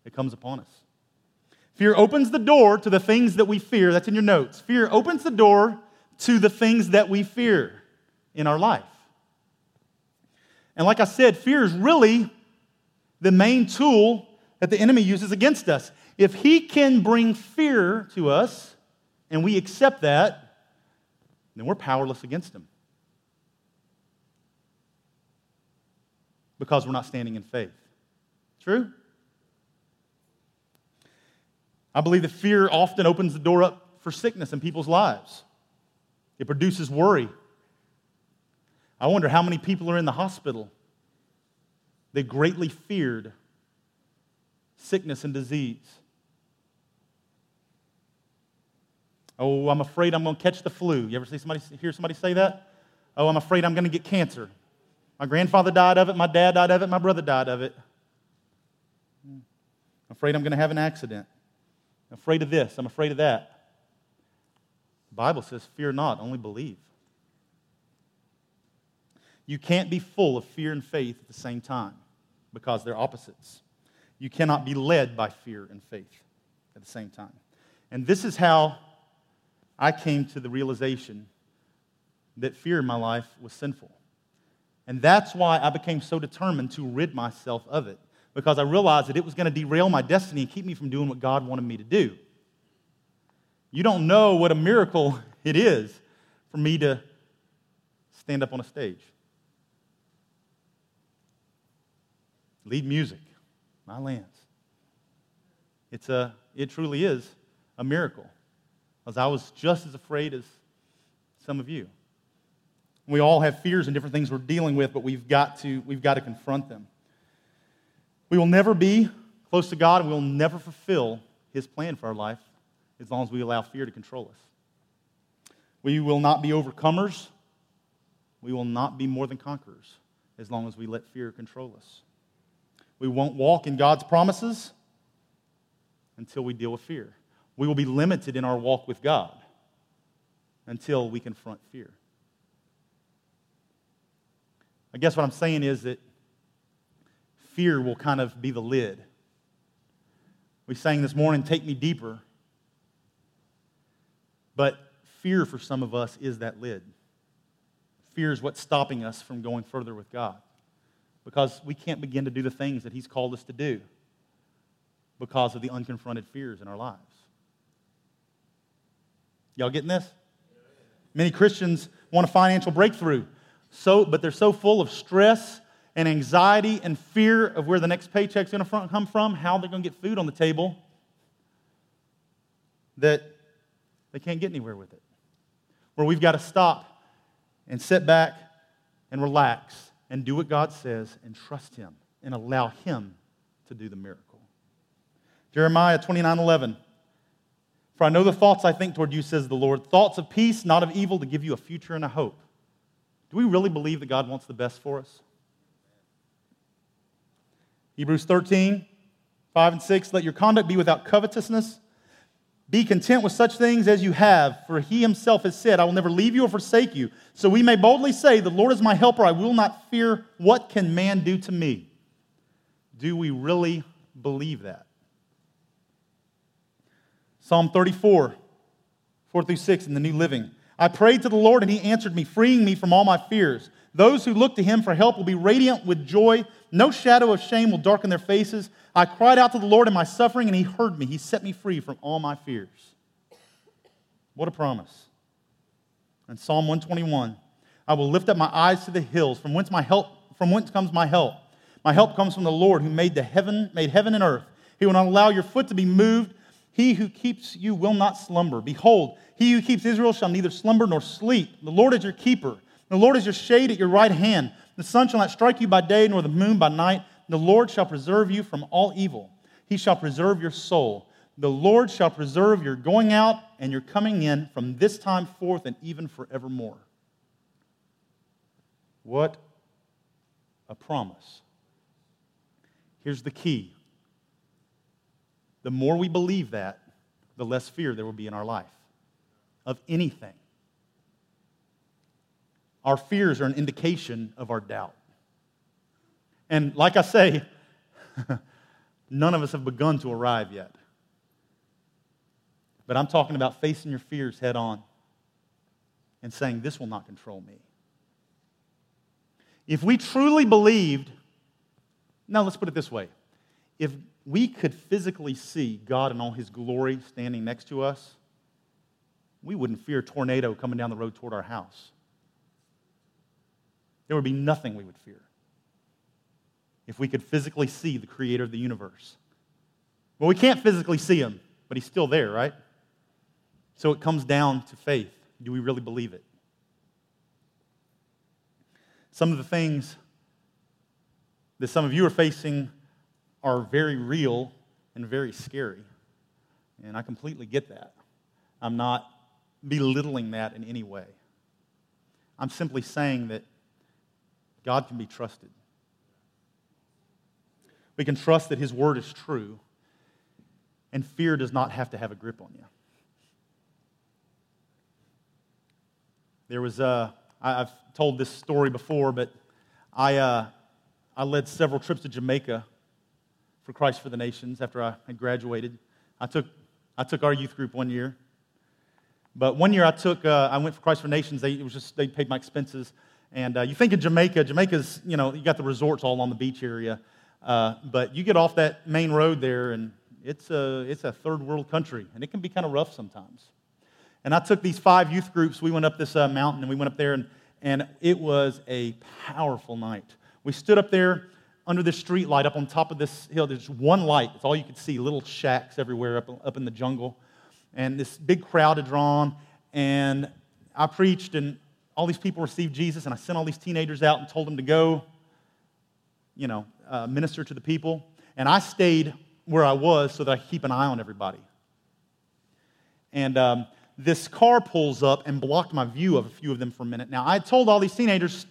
It comes upon us. Fear opens the door to the things that we fear. That's in your notes. Fear opens the door to the things that we fear in our life. And like I said, fear is really the main tool that the enemy uses against us. If he can bring fear to us, and we accept that, then we're powerless against him. Because we're not standing in faith. True? I believe that fear often opens the door up for sickness in people's lives. It produces worry. I wonder how many people are in the hospital They greatly feared sickness and disease. Oh, I'm afraid I'm going to catch the flu. You ever see somebody hear somebody say that? Oh, I'm afraid I'm going to get cancer. My grandfather died of it, my dad died of it, my brother died of it. I'm afraid I'm going to have an accident. I'm afraid of this, I'm afraid of that. The Bible says, Fear not, only believe. You can't be full of fear and faith at the same time because they're opposites. You cannot be led by fear and faith at the same time. And this is how I came to the realization that fear in my life was sinful. And that's why I became so determined to rid myself of it, because I realized that it was going to derail my destiny and keep me from doing what God wanted me to do. You don't know what a miracle *laughs* it is for me to stand up on a stage, lead music, my lands. It's a, it truly is a miracle, because I was just as afraid as some of you. We all have fears and different things we're dealing with, but we've got to, we've got to confront them. We will never be close to God, and we will never fulfill His plan for our life as long as we allow fear to control us. We will not be overcomers. We will not be more than conquerors as long as we let fear control us. We won't walk in God's promises until we deal with fear. We will be limited in our walk with God until we confront fear. I guess what I'm saying is that fear will kind of be the lid. We sang this morning, Take Me Deeper. But fear for some of us is that lid. Fear is what's stopping us from going further with God because we can't begin to do the things that He's called us to do because of the unconfronted fears in our lives. Y'all getting this? Many Christians want a financial breakthrough, so, but they're so full of stress and anxiety and fear of where the next paycheck's going to come from, how they're going to get food on the table, that they can't get anywhere with it. Where we've got to stop and sit back and relax and do what God says and trust Him and allow Him to do the miracle. Jeremiah 29 11. For I know the thoughts I think toward you, says the Lord, thoughts of peace, not of evil, to give you a future and a hope. Do we really believe that God wants the best for us? Hebrews 13, 5 and 6. Let your conduct be without covetousness. Be content with such things as you have, for he himself has said, I will never leave you or forsake you. So we may boldly say, The Lord is my helper. I will not fear. What can man do to me? Do we really believe that? Psalm 34, 4 through 6 in the New Living. I prayed to the Lord, and he answered me, freeing me from all my fears. Those who look to him for help will be radiant with joy. No shadow of shame will darken their faces. I cried out to the Lord in my suffering, and he heard me. He set me free from all my fears. What a promise. And Psalm 121 I will lift up my eyes to the hills, from whence my help, from whence comes my help. My help comes from the Lord who made the heaven, made heaven and earth. He will not allow your foot to be moved. He who keeps you will not slumber. Behold, he who keeps Israel shall neither slumber nor sleep. The Lord is your keeper. The Lord is your shade at your right hand. The sun shall not strike you by day, nor the moon by night. The Lord shall preserve you from all evil. He shall preserve your soul. The Lord shall preserve your going out and your coming in from this time forth and even forevermore. What a promise. Here's the key the more we believe that, the less fear there will be in our life of anything. Our fears are an indication of our doubt. And like I say, *laughs* none of us have begun to arrive yet. But I'm talking about facing your fears head on and saying, This will not control me. If we truly believed, now let's put it this way if we could physically see God in all his glory standing next to us, we wouldn't fear a tornado coming down the road toward our house. There would be nothing we would fear if we could physically see the creator of the universe. Well, we can't physically see him, but he's still there, right? So it comes down to faith. Do we really believe it? Some of the things that some of you are facing are very real and very scary. And I completely get that. I'm not belittling that in any way. I'm simply saying that God can be trusted. We can trust that His word is true, and fear does not have to have a grip on you. There was, uh, I, have told this story before, but I, uh, I led several trips to Jamaica for Christ for the Nations after I had graduated. I took, I took our youth group one year. But one year I took, uh, I went for Christ for Nations. They, it was just, they paid my expenses. And uh, you think of Jamaica, Jamaica's, you know, you got the resorts all on the beach area. Uh, but you get off that main road there, and it's a, it's a third world country, and it can be kind of rough sometimes. And I took these five youth groups. We went up this uh, mountain and we went up there, and, and it was a powerful night. We stood up there under this street light up on top of this hill. There's one light. It's all you could see, little shacks everywhere up, up in the jungle. And this big crowd had drawn. And I preached, and all these people received Jesus. And I sent all these teenagers out and told them to go, you know, uh, minister to the people. And I stayed where I was so that I keep an eye on everybody. And um, this car pulls up and blocked my view of a few of them for a minute. Now, I told all these teenagers,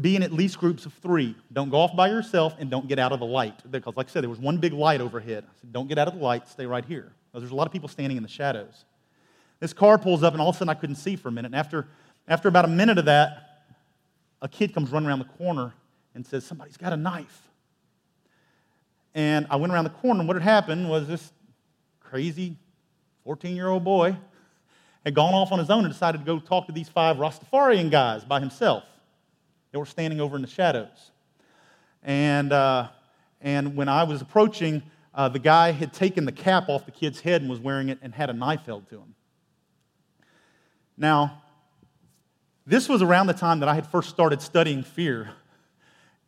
be in at least groups of three. Don't go off by yourself and don't get out of the light. Because, like I said, there was one big light overhead. I said, don't get out of the light, stay right here. Because there's a lot of people standing in the shadows. This car pulls up, and all of a sudden I couldn't see for a minute. And after, after about a minute of that, a kid comes running around the corner and says, Somebody's got a knife. And I went around the corner, and what had happened was this crazy 14 year old boy had gone off on his own and decided to go talk to these five Rastafarian guys by himself. They were standing over in the shadows. And, uh, and when I was approaching, uh, the guy had taken the cap off the kid's head and was wearing it and had a knife held to him. Now, this was around the time that I had first started studying fear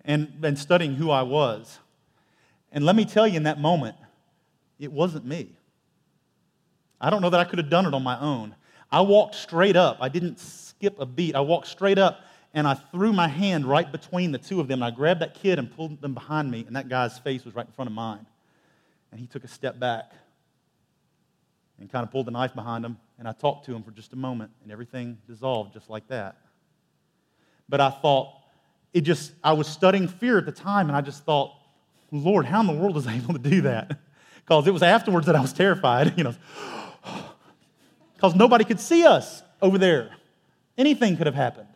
and, and studying who I was. And let me tell you, in that moment, it wasn't me. I don't know that I could have done it on my own. I walked straight up. I didn't skip a beat. I walked straight up and I threw my hand right between the two of them. And I grabbed that kid and pulled them behind me, and that guy's face was right in front of mine. And he took a step back and kind of pulled the knife behind him. And I talked to him for just a moment, and everything dissolved just like that. But I thought, it just, I was studying fear at the time, and I just thought, Lord, how in the world is I able to do that? *laughs* Because it was afterwards that I was terrified, *laughs* you know, *gasps* because nobody could see us over there. Anything could have happened.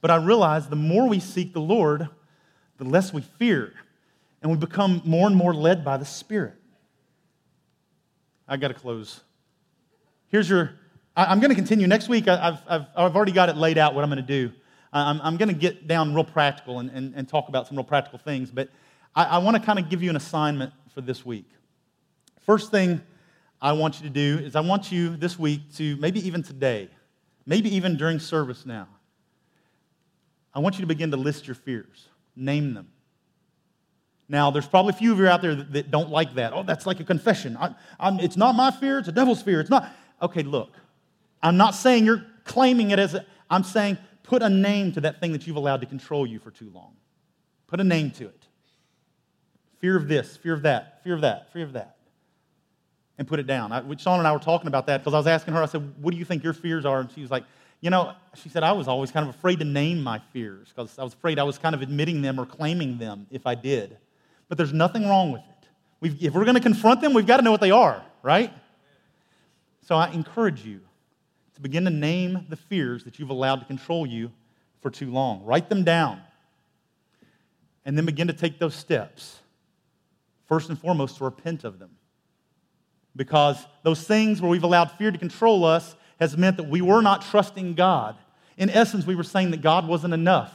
But I realized the more we seek the Lord, the less we fear, and we become more and more led by the Spirit. I got to close. Here's your, I, am going to continue. Next week, I, have I've, I've already got it laid out what I'm going to do. I'm, I'm going to get down real practical and, and, and, talk about some real practical things, but I, I want to kind of give you an assignment for this week. First thing I want you to do is I want you this week to, maybe even today, maybe even during service now, I want you to begin to list your fears, name them. Now, there's probably a few of you out there that, that don't like that. Oh, that's like a confession. I, it's not my fear, it's a devil's fear. It's not. Okay, look, I'm not saying you're claiming it as a, I'm saying put a name to that thing that you've allowed to control you for too long. Put a name to it. Fear of this, fear of that, fear of that, fear of that. And put it down. I, Shauna and I were talking about that because I was asking her, I said, What do you think your fears are? And she was like, you know, she said, I was always kind of afraid to name my fears because I was afraid I was kind of admitting them or claiming them if I did. But there's nothing wrong with it. We've, if we're going to confront them, we've got to know what they are, right? So I encourage you to begin to name the fears that you've allowed to control you for too long. Write them down. And then begin to take those steps. First and foremost, to repent of them. Because those things where we've allowed fear to control us has meant that we were not trusting God. In essence, we were saying that God wasn't enough.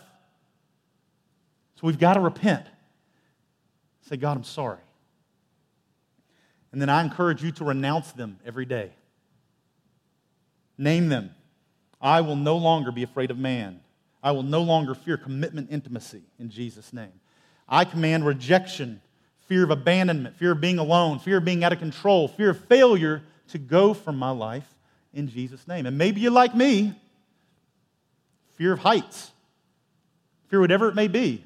So we've got to repent. Say, God, I'm sorry. And then I encourage you to renounce them every day. Name them. I will no longer be afraid of man. I will no longer fear commitment intimacy in Jesus' name. I command rejection, fear of abandonment, fear of being alone, fear of being out of control, fear of failure to go from my life in Jesus' name. And maybe you're like me fear of heights, fear whatever it may be.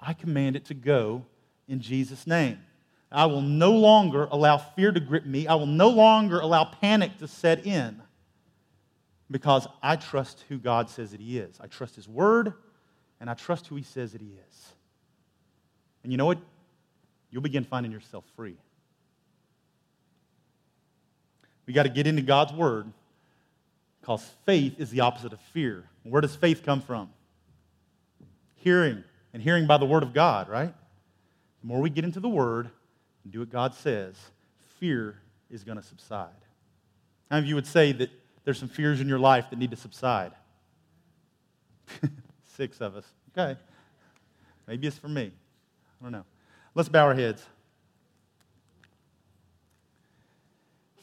I command it to go in Jesus' name. I will no longer allow fear to grip me. I will no longer allow panic to set in because I trust who God says that He is. I trust His Word and I trust who He says that He is. And you know what? You'll begin finding yourself free. We got to get into God's word because faith is the opposite of fear. Where does faith come from? Hearing, and hearing by the word of God, right? The more we get into the word and do what God says, fear is going to subside. How many of you would say that there's some fears in your life that need to subside? *laughs* Six of us. Okay. Maybe it's for me. I don't know. Let's bow our heads.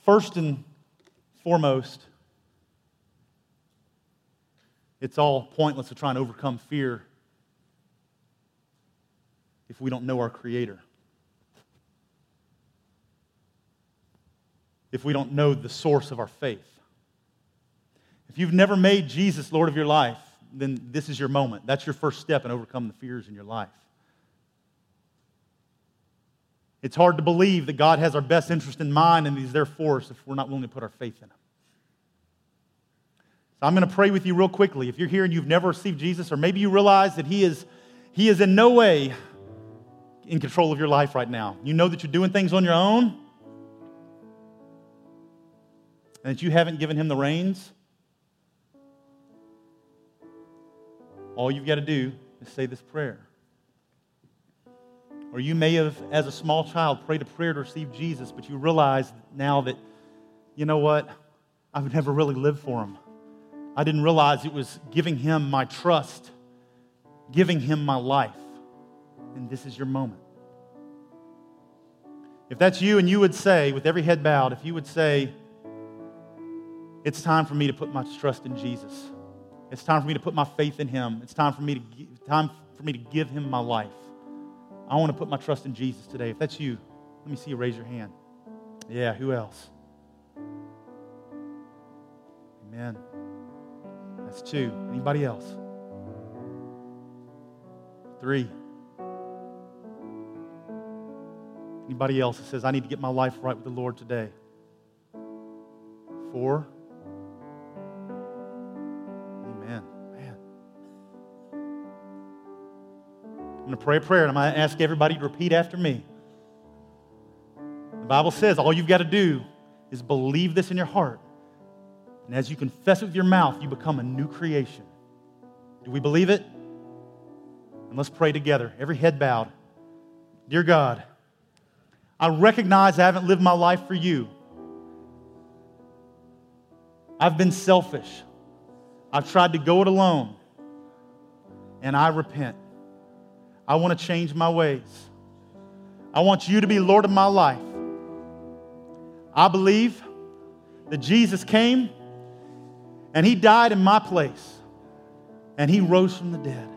First and foremost, it's all pointless to try and overcome fear if we don't know our Creator. If we don't know the source of our faith. If you've never made Jesus Lord of your life, then this is your moment. That's your first step in overcoming the fears in your life. It's hard to believe that God has our best interest in mind and He's there for us if we're not willing to put our faith in Him. So I'm going to pray with you real quickly. If you're here and you've never received Jesus, or maybe you realize that He is, he is in no way in control of your life right now. You know that you're doing things on your own and that you haven't given Him the reins. All you've got to do is say this prayer. Or you may have, as a small child, prayed a prayer to receive Jesus, but you realize now that, you know what? I've never really lived for him. I didn't realize it was giving him my trust, giving him my life. And this is your moment. If that's you and you would say, with every head bowed, if you would say, it's time for me to put my trust in Jesus. It's time for me to put my faith in him. It's time for me to give, time for me to give him my life. I want to put my trust in Jesus today. If that's you, let me see you raise your hand. Yeah, who else? Amen. That's two. Anybody else? Three. Anybody else that says, I need to get my life right with the Lord today? Four. Amen. I'm going to pray a prayer and I'm going to ask everybody to repeat after me. The Bible says all you've got to do is believe this in your heart. And as you confess it with your mouth, you become a new creation. Do we believe it? And let's pray together, every head bowed. Dear God, I recognize I haven't lived my life for you. I've been selfish. I've tried to go it alone. And I repent. I want to change my ways. I want you to be Lord of my life. I believe that Jesus came and he died in my place and he rose from the dead.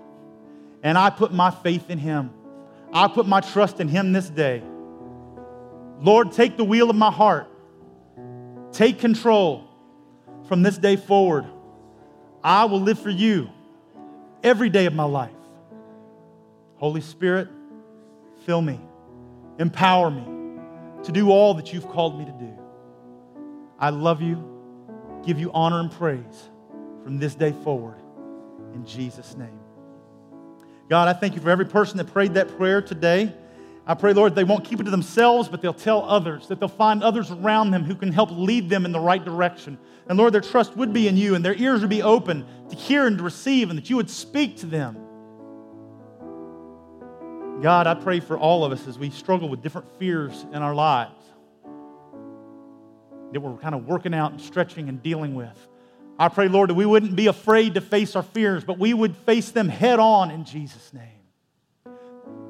And I put my faith in him. I put my trust in him this day. Lord, take the wheel of my heart. Take control from this day forward. I will live for you every day of my life. Holy Spirit, fill me, empower me to do all that you've called me to do. I love you, give you honor and praise from this day forward. In Jesus' name. God, I thank you for every person that prayed that prayer today. I pray, Lord, they won't keep it to themselves, but they'll tell others, that they'll find others around them who can help lead them in the right direction. And Lord, their trust would be in you and their ears would be open to hear and to receive, and that you would speak to them God, I pray for all of us as we struggle with different fears in our lives that we're kind of working out and stretching and dealing with. I pray, Lord, that we wouldn't be afraid to face our fears, but we would face them head on in Jesus' name.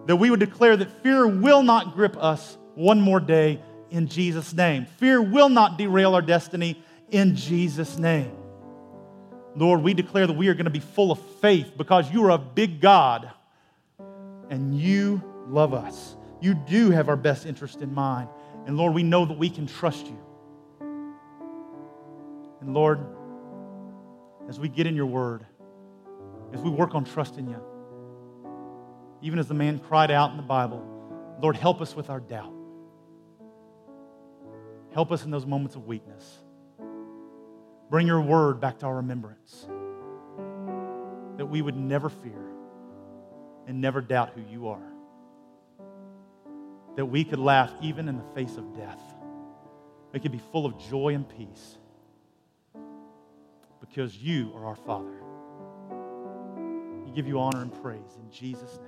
That we would declare that fear will not grip us one more day in Jesus' name. Fear will not derail our destiny in Jesus' name. Lord, we declare that we are going to be full of faith because you are a big God and you love us. You do have our best interest in mind. And Lord, we know that we can trust you. And Lord, as we get in your word, as we work on trusting you, even as the man cried out in the Bible, Lord, help us with our doubt. Help us in those moments of weakness. Bring your word back to our remembrance that we would never fear and never doubt who you are. That we could laugh even in the face of death. We could be full of joy and peace because you are our Father. We give you honor and praise in Jesus' name.